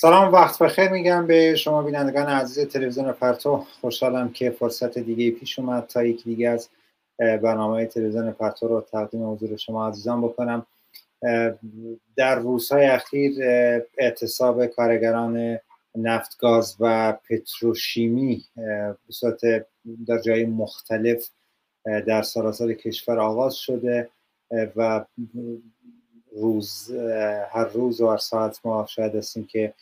سلام وقت بخیر میگم به شما بینندگان عزیز تلویزیون پرتو. خوشحالم که فرصت دیگه پیش اومد تا یکی دیگه از برنامه تلویزیون پرتو رو تقدیم حضور شما عزیزان بکنم. در روزهای اخیر اعتصاب کارگران نفت گاز و پتروشیمی به صورت در جای مختلف در سراسر کشور آغاز شده و روز هر روز و هر ساعت ما شاید هستیم که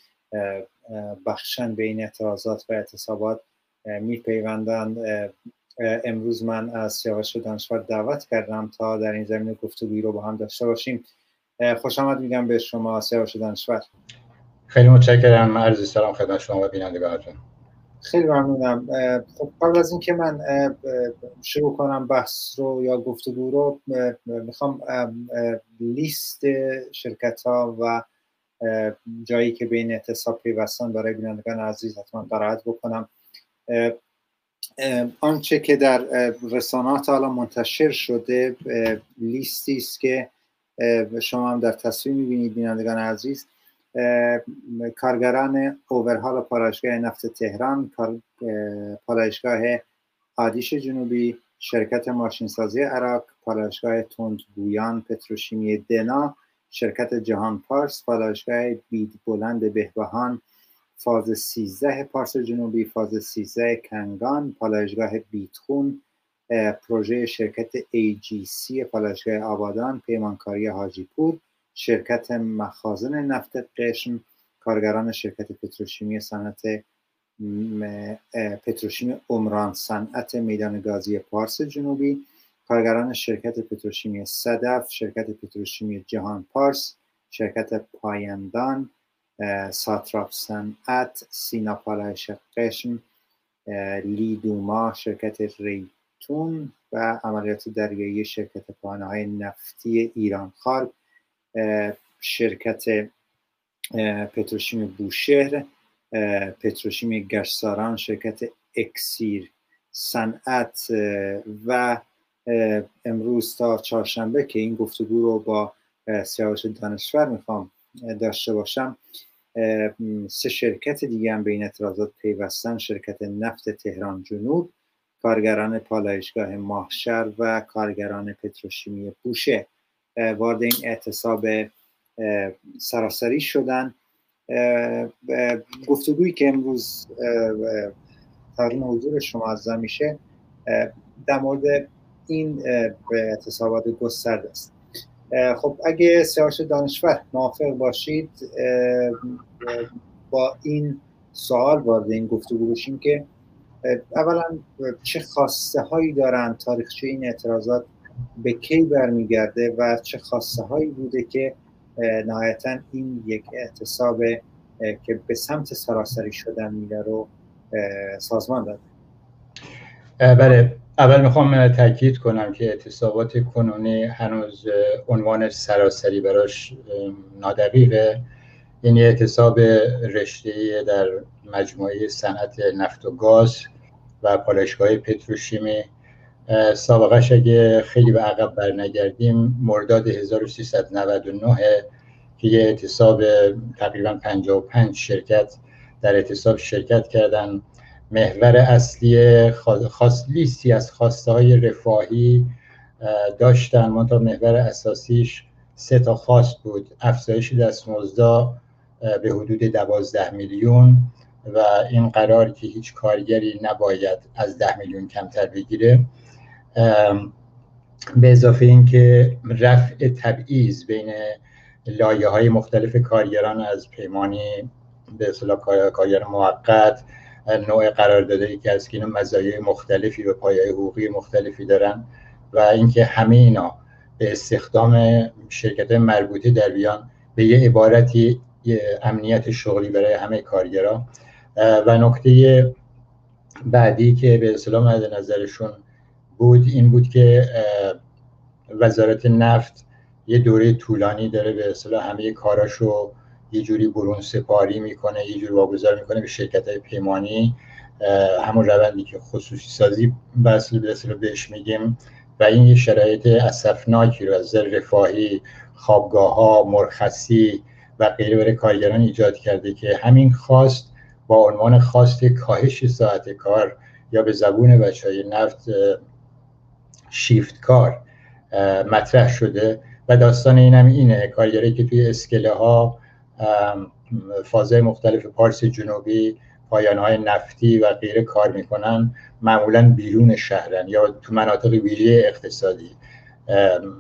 بخشن بین اعتراضات و اعتصابات میپیوندند. امروز من از سیاوش دانشور دعوت کردم تا در این زمینه گفتگویی رو با هم داشته باشیم. خوش آمد میگم به شما سیاوش دانشور. خیلی متشکرم. عرض سلام خدمت شما و بینندگانتون. خیلی ممنونم. خب قبل از اینکه من شروع کنم بحث رو یا گفتگو رو می‌خوام لیست شرکت ها و جایی که بین اعتصاب پیوستن برای بینندگان عزیز حتما قرائت بکنم. آنچه که در رسانات حالا منتشر شده لیستی است که شما هم در تصویر می‌بینید بینندگان عزیز کارگران اوورهال پالایشگاه نفت تهران پالایشگاه آدیش جنوبی شرکت ماشینسازی عراق پالایشگاه تندگویان پتروشیمی دنا شرکت جهان پارس پالایشگاه بید بلند بهبهان فاز 13 پارس جنوبی فاز 13 کنگان پالایشگاه بیتخون پروژه شرکت AGC پالایشگاه آبادان پیمانکاری حاجیپور. شرکت مخازن نفت قشم کارگران شرکت پتروشیمی صنعت پتروشیمی عمران صنعت میدان گازی پارس جنوبی کارگران شرکت پتروشیمی صدف شرکت پتروشیمی جهان پارس شرکت پایندان ساتراف صنعت سینا پالایش قشم لیدوما شرکت ریتون و عملیات دریایی شرکت پانه های نفتی ایران. خارب شرکت پتروشیم بوشهر پتروشیم گشساران شرکت اکسیر صنعت و امروز تا چهارشنبه که این گفتگو رو با سیاوش دانشور می‌خوام داشته باشم سه شرکت دیگه هم به این اعتراضات پیوستن شرکت نفت تهران جنوب کارگران پالایشگاه ماهشر و کارگران پتروشیمی بوشه وارد این اعتصاب سراسری شدن. گفتگویی که امروز تقریم حضور شما از میشه در مورد این اعتصابات گسترده است. خب اگه سیاش دانشور موافق باشید با این سوال وارد این گفتگو بشیم که اولا چه خواسته هایی دارن تاریخچه این اعتراضات به کی برمیگرده و چه خواسته هایی بوده که نهایتا این یک اعتصاب که به سمت سراسری شدن میره رو سازمان داده. بله. اول می‌خوام تاکید کنم که اعتصابات کنونی هنوز عنوان سراسری براش نادقیقه. یعنی اعتصاب رشته در مجموعه صنعت نفت و گاز و پالایشگاه پتروشیمی سابقش اگه خیلی به عقب برنگردیم مرداد 1399 که یه اعتصاب تقریبا 55 شرکت در اعتصاب شرکت کردن. محور اصلی خاص لیستی از خواسته های رفاهی داشتن. منتها محور اساسیش سه تا خواست بود. افزایش دستمزدا به حدود دوازده میلیون و این قرار که هیچ کارگری نباید از ده میلیون کمتر بگیره. به اضافه اینکه رفع تبعیض بین لایه های مختلف کارگران از پیمانی به اصطلاح کارگر موقت نوع قراردادی که از که مزایای مختلفی و پایه حقوقی مختلفی دارن و اینکه همه اینا به استخدام شرکت مربوطه در بیان به یه عبارتی امنیت شغلی برای همه کارگران و نکته بعدی که به اصطلاح مد نظرشون بود این بود که وزارت نفت یه دوره طولانی داره به اصطلاح همه کاراشو یه جوری برون سپاری می‌کنه یه جوری واگذار می‌کنه به شرکت های پیمانی همون روندی که خصوصی سازی بسل به بهش میگیم و این یه شرایط اسفناکی رو از رفاهی خوابگاه ها مرخصی و غیره برای کارگران ایجاد کرده که همین خواست با عنوان خواست کاهش ساعت کار یا به زبون بچه های نفت شیفت کار مطرح شده و داستان این هم اینه. کارگرایی که توی اسکله ها فازهای مختلف پارس جنوبی پایان های نفتی و غیره کار می‌کنن معمولا بیرون شهرن یا تو مناطق ویژه اقتصادی.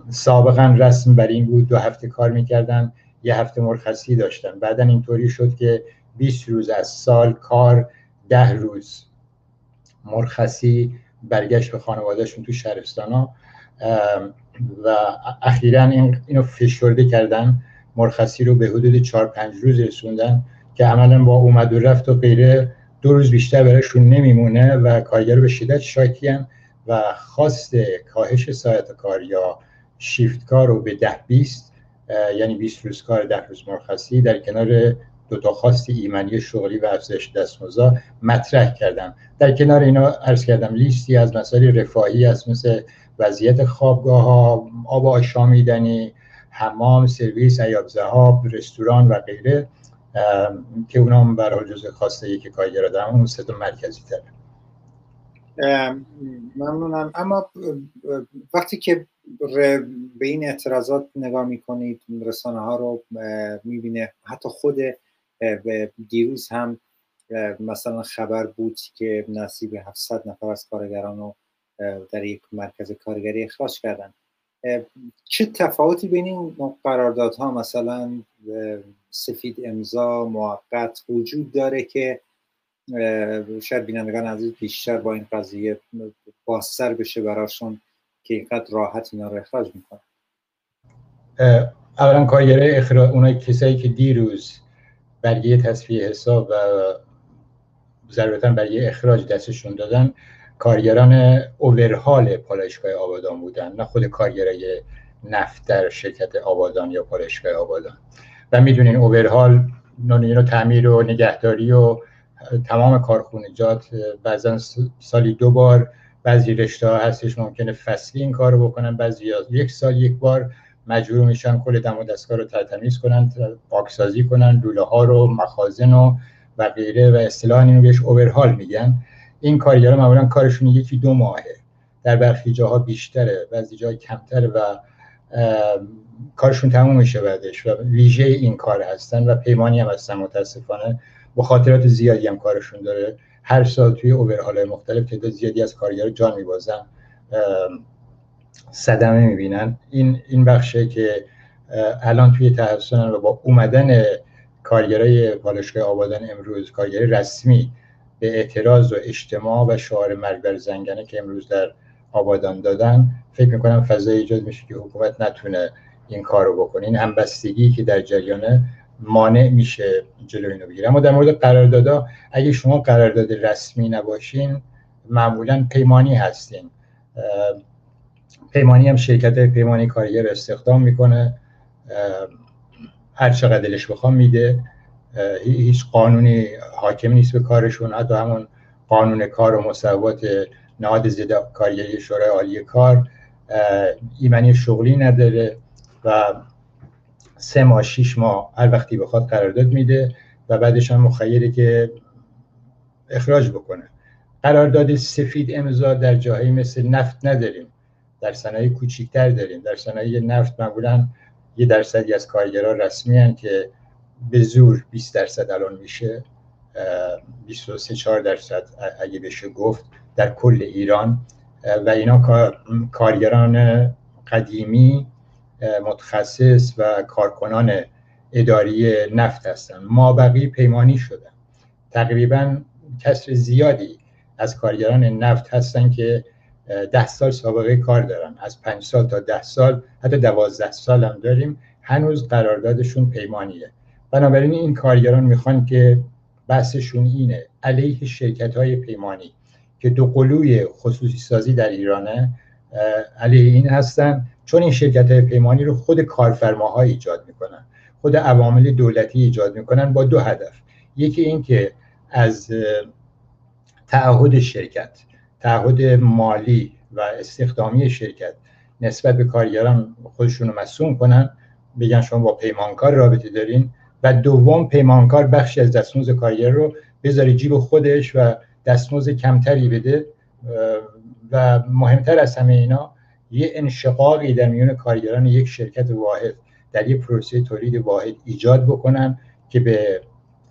سابقا رسم بر این بود دو هفته کار می‌کردن یه هفته مرخصی داشتن. بعدا اینطوری شد که 20 روز از سال کار ده روز مرخصی برگشت به خانوادهشون تو شهرستان ها و اخیرا این اینو فشرده کردن مرخصی رو به حدود 4 5 روز رسوندن که عملا با اومد و رفت و غیره دو روز بیشتر برایشون نمیمونه و کارگر به شدت شاکیان و خواست کاهش ساعت کار یا شیفت کار رو به ده بیست یعنی 20 روز کار ده روز مرخصی در کنار دو تا خواست ایمنی شغلی و افزایش دستمزد مطرح کردم. در کنار اینا عرض کردم لیستی از مسائل رفاهی است مثل وضعیت خوابگاه ها آب آشامیدنی حمام سرویس عیاب زهاب رستوران و غیره که اونا هم برای جزء خواسته که کارگر دارم اون سه مرکزی تره ممنونم. اما وقتی که به این اعتراضات نگاه می‌کنید رسانه ها رو می‌بینه حتی خود دیروز هم مثلا خبر بود که نصیب 700 نفر از کارگران رو در یک مرکز کارگری اخراج کردن. چه تفاوتی بین این قراردادها؟ مثلا سفید امضا موقت وجود داره که شاید بینندگان عزیز بیشتر با این قضیه بازتر بشه براشون که اینقدر راحت اینا رو اخراج می‌کنن. اولا کارگره اخراج اونای کسایی که دیروز برگه تصفیه حساب و ضرورتا برگه اخراج دستشون دادن کارگران اوورهال پالایشگاه آبادان بودن. نه خود کارگرای نفت در شرکت آبادان یا پالایشگاه آبادان. و می‌دونین اوورهال نونینو تعمیر و نگهداری و تمام کارخونجات بعضا سالی دو بار بعضی رشته هستش ممکنه فصلی این کار رو بکنن بعضی یک سال یک بار مجبور میشن کل دم و دستگاه رو تمیز کنن پاکسازی کنن لوله ها رو مخازن و و غیره و اصطلاحا اینو بهش اوورهال میگن. این کارگرا معمولا کارشون یکی دو ماهه. در برخی جاها بیشتره بعضی جاها کمتره و کارشون تموم میشه بعدش و ویژه این کار هستن و پیمانی هم هستن متاسفانه. با خاطرات زیادی هم کارشون داره. هر سال توی اوورهال مختلف تعداد زیادی از کارگرا جان میبازن. صدمه می‌بینن. این این بخشه که الان توی تحسن و با اومدن کارگرای پالشگاه آبادان امروز کارگرای رسمی به اعتراض و اجتماع و شعار مرگ بر زنگنه که امروز در آبادان دادن فکر می‌کنم فضای ایجاد میشه که حکومت نتونه این کار رو بکنه. این همبستگی که در جریان مانع میشه جلو اینو بگیره. اما در مورد قراردادا اگه شما قرارداد رسمی نباشین معمولا پیمانی هستین. پیمانی هم شرکت پیمانی کارگر استخدام می‌کنه هر چقدر دلش بخوام میده. هیچ قانونی حاکم نیست به کارشون. حتی همون قانون کار و مصوبات نهاد ضد کارگری شورای عالی کار ایمنی شغلی نداره و سه ماه شیش ماه هر وقتی بخواد قرارداد میده و بعدش هم مخیره که اخراج بکنه. قرارداد سفید امضا در جاهایی مثل نفت نداریم. در صنایع کوچیکتر داریم. در صنایع نفت معمولا یه درصدی از کارگران رسمی هن که به زور 20 درصد الان میشه. 23 4 درصد اگه بشه گفت در کل ایران. و اینا کارگران قدیمی متخصص و کارکنان اداری نفت هستن. ما بقی پیمانی شدن تقریبا کسر زیادی از کارگران نفت هستن که ده سال سابقه کار دارن. از پنج سال تا ده سال حتی دوازده سال هم داریم. هنوز قراردادشون پیمانیه. بنابراین این کارگران می‌خوان که بحثشون اینه. علیه شرکت های پیمانی که دو قلوی خصوصی سازی در ایرانه علیه این هستن. چون این شرکت های پیمانی رو خود کارفرماها ایجاد می‌کنن. خود عوامل دولتی ایجاد می‌کنن با دو هدف. یکی این که از تعهد شرکت. تعهد مالی و استخدامی شرکت نسبت به کارگران خودشون رو مسئول کنن بگن شما با پیمانکار رابطه دارین و دوم پیمانکار بخشی از دستمزد کارگر رو بذاره جیب خودش و دستمزد کمتری بده و مهمتر از همه اینا یه انشقاقی در میون کارگران یک شرکت واحد در یک پروسه تولید واحد ایجاد بکنن که به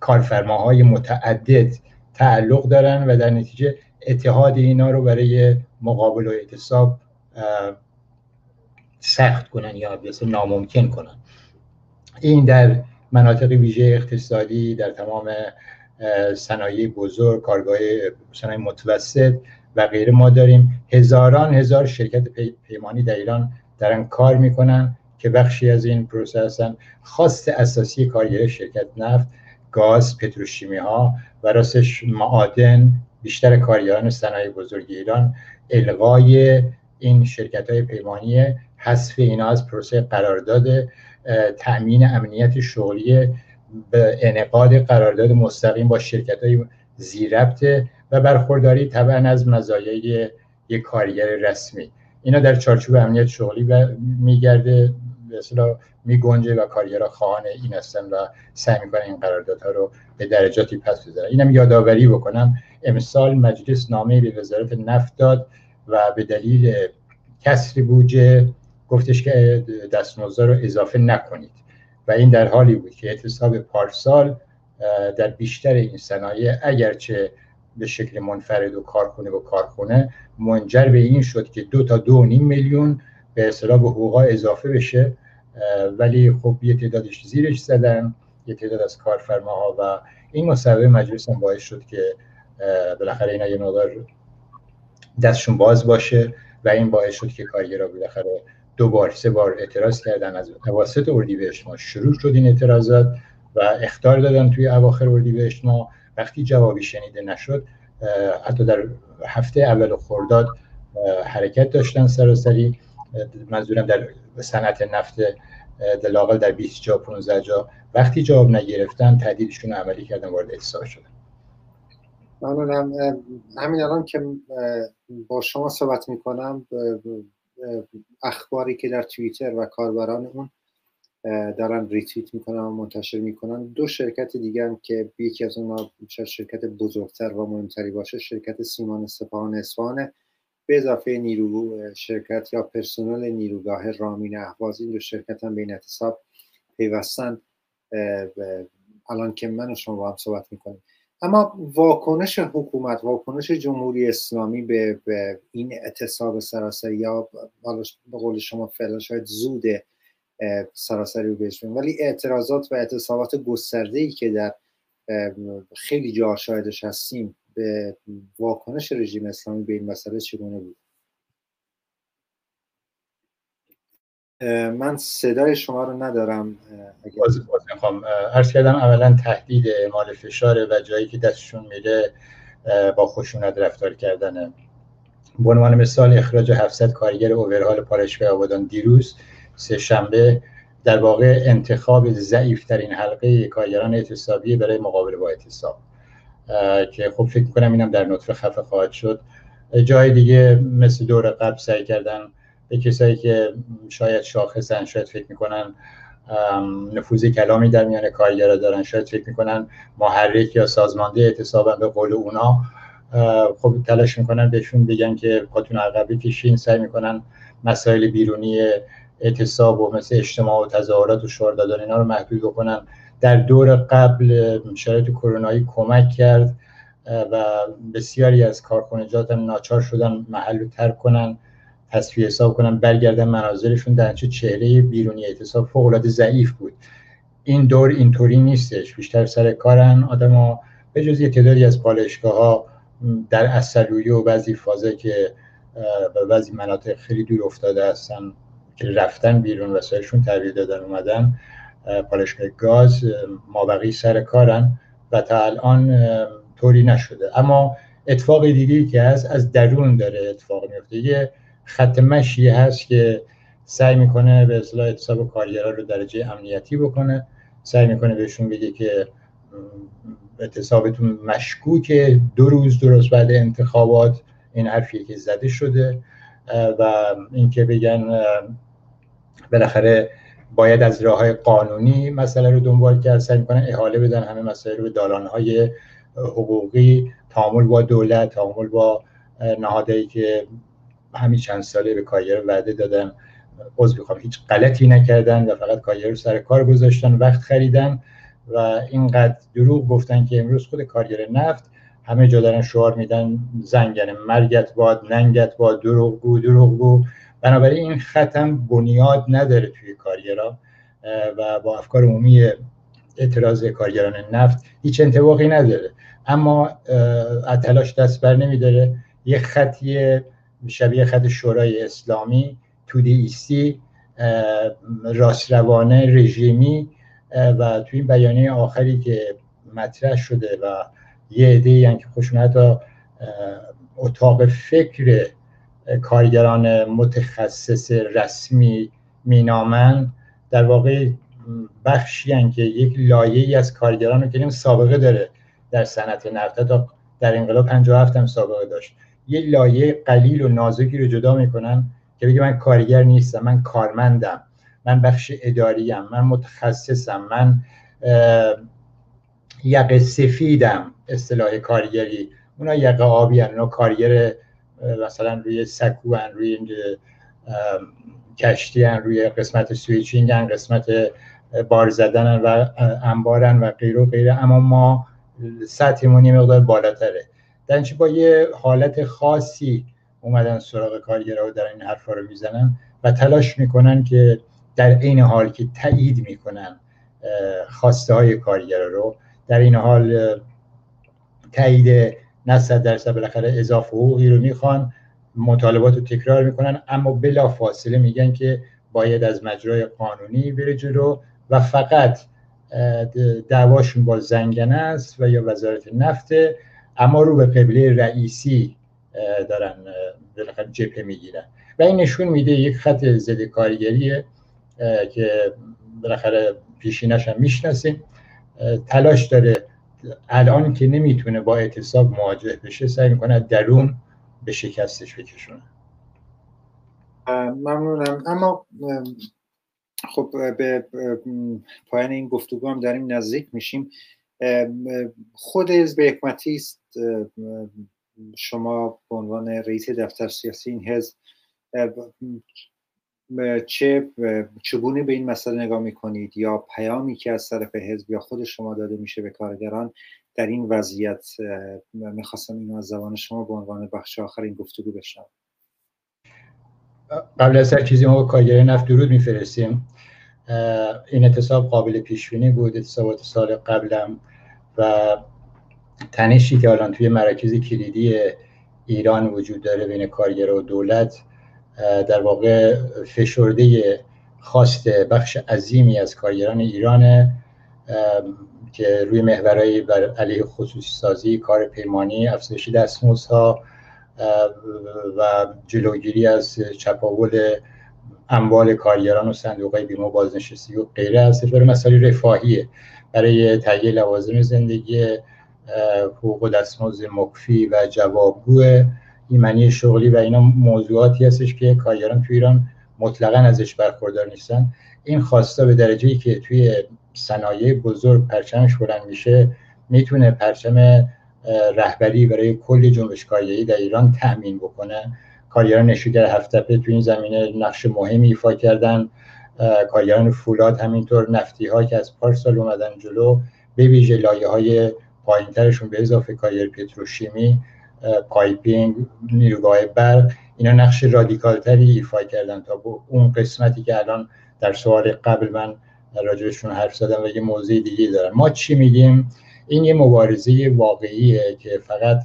کارفرماهای متعدد تعلق دارن و در نتیجه اتحاد اینا رو برای مقابل و اعتصاب سخت کنن یا بسیار ناممکن کنن. این در مناطق ویژه اقتصادی در تمام صنایع بزرگ کارگاه صنایع متوسط و غیره ما داریم. هزاران هزار شرکت پیمانی در ایران دارن کار می‌کنن که بخشی از این پروسه هستن. خواست اساسی کارگر شرکت نفت گاز پتروشیمی ها و راستش معادن بیشتر کارگران صنایع بزرگ ایران الغای این شرکت های پیمانی حذف اینا از پروسه قرارداد تأمین امنیت شغلی به انعقاد قرارداد مستقیم با شرکت های زیربطه و برخورداری طبعا از مزایای یک کارگر رسمی. اینا در چارچوب امنیت شغلی میگرده به میگنجه و کارگرها خواهان این هستن و سعی می‌کنن این قراردادها رو به درجاتی پس بزنن اینم یادآوری بکنم امسال مجلس نامه به وزارت نفت داد و به دلیل کسری بودجه گفتش که دستمزد رو اضافه نکنید. و این در حالی بود که اعتصاب پارسال در بیشتر این صنایع اگرچه به شکل منفرد و کارخونه و کارخونه منجر به این شد که دو تا دو نیم میلیون به اصطلاح به حقوقا اضافه بشه. ولی خب یه تعدادش زیرش زدن یه تعداد از کارفرماها و این مصوبه مجلس هم باعث شد که بالاخره اینا یه مقدار دستشون باز باشه و این باعث شد که کارگرها بالاخره دو بار سه بار اعتراض کردن. از اواسط اردیبهشت ما شروع شد این اعتراضات و اختار دادن توی اواخر اردیبهشت ما وقتی جوابی شنیده نشد حتی در هفته اول خرداد حرکت داشتن سراسری. منظورم در صنعت نفت دلاغل در 20 جا 15 جا. وقتی جواب نگرفتن تهدیدشون عملی کردن وارد احساس شدن. ممنونم. همین الان که با شما صحبت می‌کنم اخباری که در توییتر و کاربران اون دارن ریتویت می‌کنن و منتشر می‌کنن. دو شرکت دیگه هم که یکی از اونها شرکت بزرگتر و مهمتری باشه شرکت سیمان سپاهان اصفهان به اضافه نیرو شرکت یا پرسنل نیروگاه رامین اهواز این دو شرکت هم به این اعتصاب پیوستن الان که من و شما با هم صحبت می‌کنیم. اما واکنش حکومت واکنش جمهوری اسلامی به, به این اعتصاب سراسری یا به قول شما فعلا شاید زود سراسری رو بهش ولی اعتراضات و اعتصابات گسترده ای که در خیلی جا شاهدش هستیم به واکنش رژیم اسلامی به این مسئله چگونه بود؟ من صدای شما رو ندارم باز باز می‌خوام. عرض کردم اولا تهدید اعمال فشاره و جایی که دستشون میره با خشونت رفتار کردنه. به عنوان مثال اخراج 700 کارگر اوورهال پارشگاه آبادان دیروز سه شنبه در واقع انتخاب ضعیفترین حلقه کارگران اعتصابی برای مقابله با اعتصاب. که خب فکر می‌کنم اینم در نطفه خفه خواهد شد. جای دیگه مثل دور قبل سعی کردن به کسایی که شاید شاخصن شاید فکر می‌کنن نفوذ کلامی در میان کارگرا دارن شاید فکر می‌کنن محرک یا سازمانده اعتصابن به قول اونا. خب تلاش می‌کنن بهشون بگن که پاتون عقبی کشین سعی می‌کنن مسائل بیرونی اعتصاب و مثل اجتماع و تظاهرات و شعار دادن اینا رو محدود بکنن. در دور قبل شرایط کرونایی کمک کرد و بسیاری از کارخانجات هم ناچار شدن محل رو ترک کنن تصفیه حساب کنن برگردن مناظرشون. در چه چهره بیرونی اعتصاب فوق العاده ضعیف بود. این دور اینطوری نیستش. بیشتر سر کارن. آدما به جز یه تعدادی از پالشگاه ها در اصلویه و بعضی فازه که به بعضی مناطق خیلی دور افتاده هستن که رفتن بیرون وسایلشون تحویل دادن اومدن. پالشگاه گاز مابقی سر کارن و تا الان طوری نشده. اما اتفاق دیگه که هست از درون داره اتفاق میفته یه خط مشی هست که سعی می‌کنه به اصلاح اتصاب کارگرها رو درجه امنیتی بکنه. سعی می‌کنه بهشون بگه که اعتصابتون مشکوکه. دو روز درست بعد انتخابات این حرفیه که زده شده. و اینکه بگن بالاخره باید از راه های قانونی مسئله رو دنبال کرد سعی می‌کنن احاله بدن همه مسائل رو به دالان های حقوقی تعامل با دولت تعامل با نهادهایی که همین چند ساله به کارگر وعده دادن. عضو می‌خوام. هیچ غلطی نکردن و فقط کارگر رو سر کار گذاشتن وقت خریدن و اینقدر دروغ گفتن که امروز خود کارگر نفت همه جا دارن شعار میدن زنگن مرگت باد ننگت باد دروغ گو دروغ گو بنابراین این ختم بنیاد نداره توی کارگرا و با افکار عمومی اعتراض کارگران نفت هیچ انتباقی نداره. اما تلاش دست بر نمیداره. یه خطی شبیه خط شورای اسلامی تودی ایستی راستروانه رژیمی و توی این بیانیه آخری که مطرح شده و یه عده یعنی که خوشون حتی اتاق فکر کارگران متخصص رسمی مینامن در واقع بخشی که یک لایه از کارگران رو که سابقه داره در صنعت نفت تا در انقلاب 57 هم سابقه داشت یه لایه قلیل و نازکی رو جدا می‌کنن که بگه من کارگر نیستم من کارمندم من بخش اداریم من متخصصم من یقه سفیدم اصطلاح کارگری اونا یقه آبی. اونا کارگر مثلا روی سکو هن. روی کشتی هن. روی قسمت switching هن. قسمت بار زدن و انبارن و غیره و غیره اما ما سطحمون یه مقدار بالاتره در با یه حالت خاصی اومدن سراغ کارگرها و در این حرفا رو می‌زنن و تلاش می‌کنن که در این حال که تایید می‌کنن خواسته های کارگر رو در این حال تایید نه صد درصد بالاخره اضافه حقوقی رو می‌خوان مطالبات رو تکرار می‌کنن اما بلا فاصله میگن که باید از مجرای قانونی بره جلو و فقط دعواشون با زنگنه است و یا وزارت نفت اما رو به قبله رئیسی دارن بالاخره جبهه می‌گیرن. و این نشون میده یک خط ضد کارگریه که بالاخره پیشینش هم می‌شناسیم. تلاش داره الان که نمی‌تونه با اعتصاب مواجه بشه سعی می‌کنه درون به شکستش بکشونه. ممنونم. اما خب به پایان این گفتگو هم داریم نزدیک میشیم. خود حزب حکمتی است. شما به عنوان رئیس دفتر سیاسی این حزب چه چگونه به این مسئله نگاه می‌کنید؟ یا پیامی که از طرف حزب یا خود شما داده میشه به کارگران در این وضعیت می‌خواستم اینو از زبان شما به عنوان بخش آخر این گفتگو بشنوم. قبل از هر چیزی ما با کارگرای نفت درود میفرستیم. این اتصاب قابل پیش بینی بود اتصابات سال قبلم و تنشی که الان توی مراکز کلیدی ایران وجود داره بین کارگر و دولت در واقع فشرده خواست بخش عظیمی از کارگران ایران که روی محورهای بر علیه خصوصی سازی کار پیمانی افزایش دستمزدها و جلوگیری از چپاول اموال کارگران و صندوق های بیمه بازنشستی و غیره از سفر مسائل رفاهیه برای تهیه لوازم زندگی حقوق و دستمزد مکفی و جوابگو ایمنی شغلی و اینا موضوعاتی هستش که کارگران توی ایران مطلقا ازش برخوردار نیستن. این خواستا به درجه ای که توی صنایع بزرگ پرچمش بلند میشه می‌تونه پرچم رهبری برای کل جنبش کارگری در ایران تأمین بکنه. کارگران نیشکر هفت‌تپه تو این زمینه نقش مهمی ایفا کردن. کارگران فولاد همینطور نفتی ها که از پارسال اومدن جلو به ویژه لایه های پایینترشون به اضافه کارگر پتروشیمی piping نیروگاه برق اینا نقش رادیکالتری ایفا کردن تا اون قسمتی که الان در سوال قبل من راجبشون حرف زدم و یه موضوع دیگه دارم. ما چی میگیم؟ این یه مبارزه واقعیه که فقط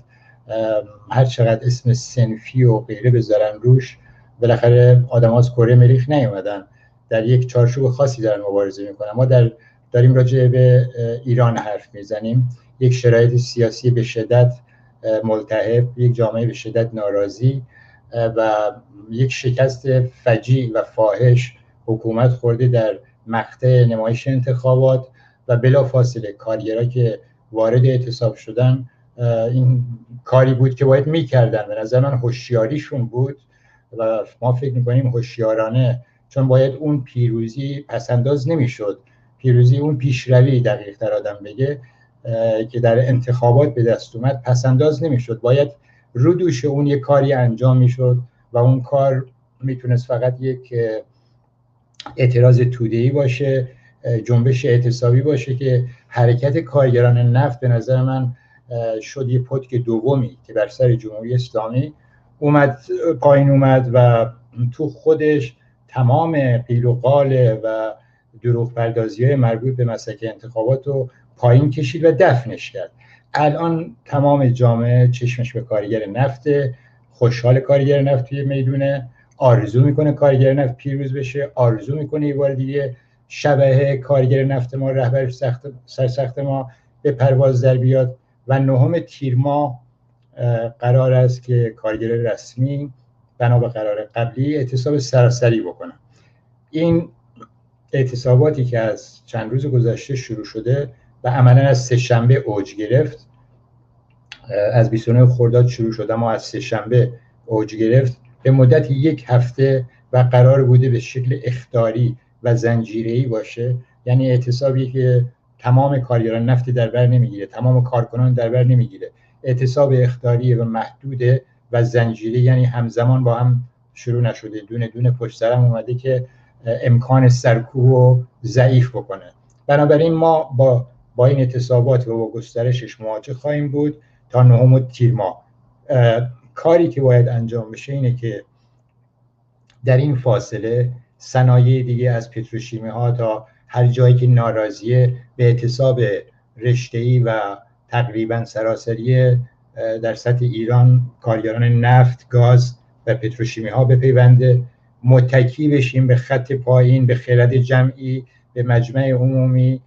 هر چقدر اسم سنفی و غیره بذارن روش بالاخره آدم از کره مریخ نیومدن. در یک چارچوب خاصی دارن مبارزه می‌کنن. ما در داریم راجع به ایران حرف می‌زنیم. یک شرایط سیاسی به شدت ملتهب یک جامعه به شدت ناراضی و یک شکست فجی و فاحش حکومت خورده در مقطع نمایش انتخابات و بلا فاصله کارگرا که وارد اعتصاب شدن این کاری بود که باید می‌کردن. به نظر من هوشیاریشون بود و ما فکر می‌کنیم هوشیارانه چون باید اون پیروزی پسنداز نمی‌شد. پیروزی اون پیشروی دقیق در آدم بگه. که در انتخابات به دست اومد پسنداز نمی‌شد. باید رو دوش اون یک کاری انجام می‌شد و اون کار می‌تونست فقط یک اعتراض تودهی باشه جنبش اعتصابی باشه که حرکت کارگران نفت به نظر من شد یه پتک دومی که بر سر جمهوری اسلامی اومد پایین اومد و تو خودش تمام قیل و قال و دروغ پردازی های مربوط به مسلک انتخابات رو پایین کشید و دفنش کرد. الان تمام جامعه چشمش به کارگر نفت خوشحال کارگر نفت توی می‌دونه. آرزو می‌کنه کارگر نفت پیروز بشه. آرزو می‌کنه یه بار دیگه شبه کارگر نفت ما رهبر سخت سرسخت ما به پرواز در بیاد. و نهم تیر ما قرار است که کارگر رسمی بنا به قرار قبلی اعتصاب سراسری بکنن این اعتصاباتی که از چند روز گذشته شروع شده و عملا از سه شنبه اوج گرفت. از 29 خرداد شروع شده اما از سه شنبه اوج گرفت. به مدت یک هفته و قرار بوده به شکل اختاری و زنجیره‌ای باشه. یعنی اعتصابی که تمام کارگران نفتی در بر نمی‌گیره تمام کارکنان در بر نمی‌گیره. اعتصاب اختاری و محدوده و زنجیره یعنی همزمان با هم شروع نشده. دونه دونه پشت سرم اومده که امکان سرکوب و ضعیف بکنه. بنابراین ما با با این اعتصابات و با گسترشش مواجه خواهیم بود تا نهم تیر ماه. کاری که باید انجام بشه اینه که در این فاصله صنایع دیگه از پتروشیمی ها تا هر جایی که ناراضیه به اعتصاب رشته‌ای و تقریبا سراسری در سطح ایران کارگران نفت، گاز و پتروشیمی ها بپیونده. متکی بشیم به خط پایین به خرد جمعی به مجمع عمومی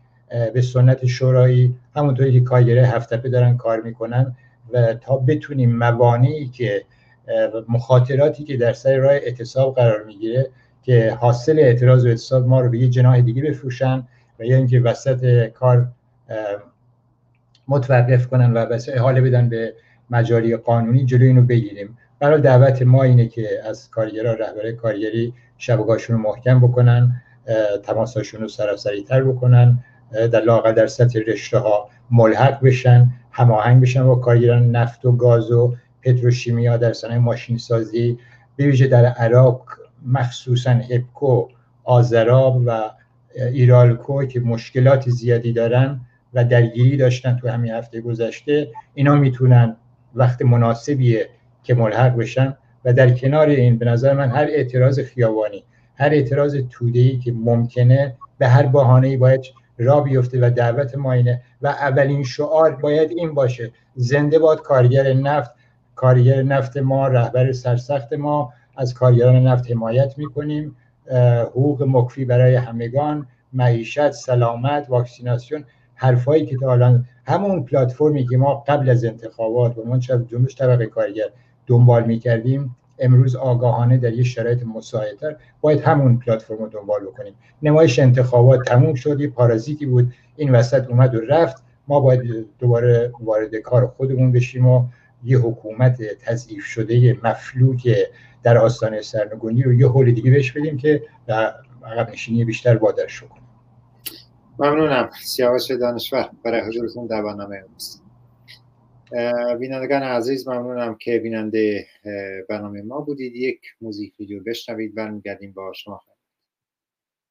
به سنت شورایی همونطوری که کارگره هفتپه دارن کار می‌کنن و تا بتونیم موانعی که مخاطراتی که در سر راه اعتصاب قرار می‌گیره که حاصل اعتراض و اعتصاب ما رو به یه جناح دیگه بفروشن و یا اینکه وسط کار متوقف کنن و بس احاله بدن به مجاری قانونی جلوی اینو بگیریم. برای دعوت ما اینه که از کارگرها رهبر کارگری شبکه‌هاشون رو محکم بکنن تماساشون رو سراسری تر بکنن در لاغر در سطح رشته ها ملحق بشن هماهنگ بشن با کارگران نفت و گاز و پتروشیمیا در صنایع ماشین سازی به ویژه در عراق مخصوصا هپکو آزراب و ایرالکو که مشکلات زیادی دارن و درگیری داشتن تو همین هفته گذشته اینا می‌تونن وقت مناسبیه که ملحق بشن. و در کنار این به نظر من هر اعتراض خیابانی هر اعتراض توده‌ای که ممکنه به هر بهانه‌ای باید را بیفته و دعوت ما اینه. و اولین شعار باید این باشه. زنده باد کارگر نفت کارگر نفت ما رهبر سرسخت ما. از کارگران نفت حمایت می‌کنیم. حقوق مکفی برای همگان معیشت سلامت واکسیناسیون حرفایی که تا الان همون پلتفرمی که ما قبل از انتخابات و من جنبش طبقه کارگر دنبال می‌کردیم امروز آگاهانه در یه شرایط مساعدتر باید همون پلتفرم رو دنبال بکنیم. نمایش انتخابات تموم شد یه پارازیتی بود این وسط اومد و رفت. ما باید دوباره وارد کار خودمون بشیم و یه حکومت تضعیف شده مفلوک در آستانه سرنگونی رو یه حول دیگه بهش بدیم که عقب نشینی بیشتر وادرش کنیم ممنونم. سیاوش دانشور برای حضورتون در برنامه امروز. بینندگان عزیز ممنونم که بیننده برنامه ما بودید. یک موزیک ویدیو بشنوید. برمیگردیم با شما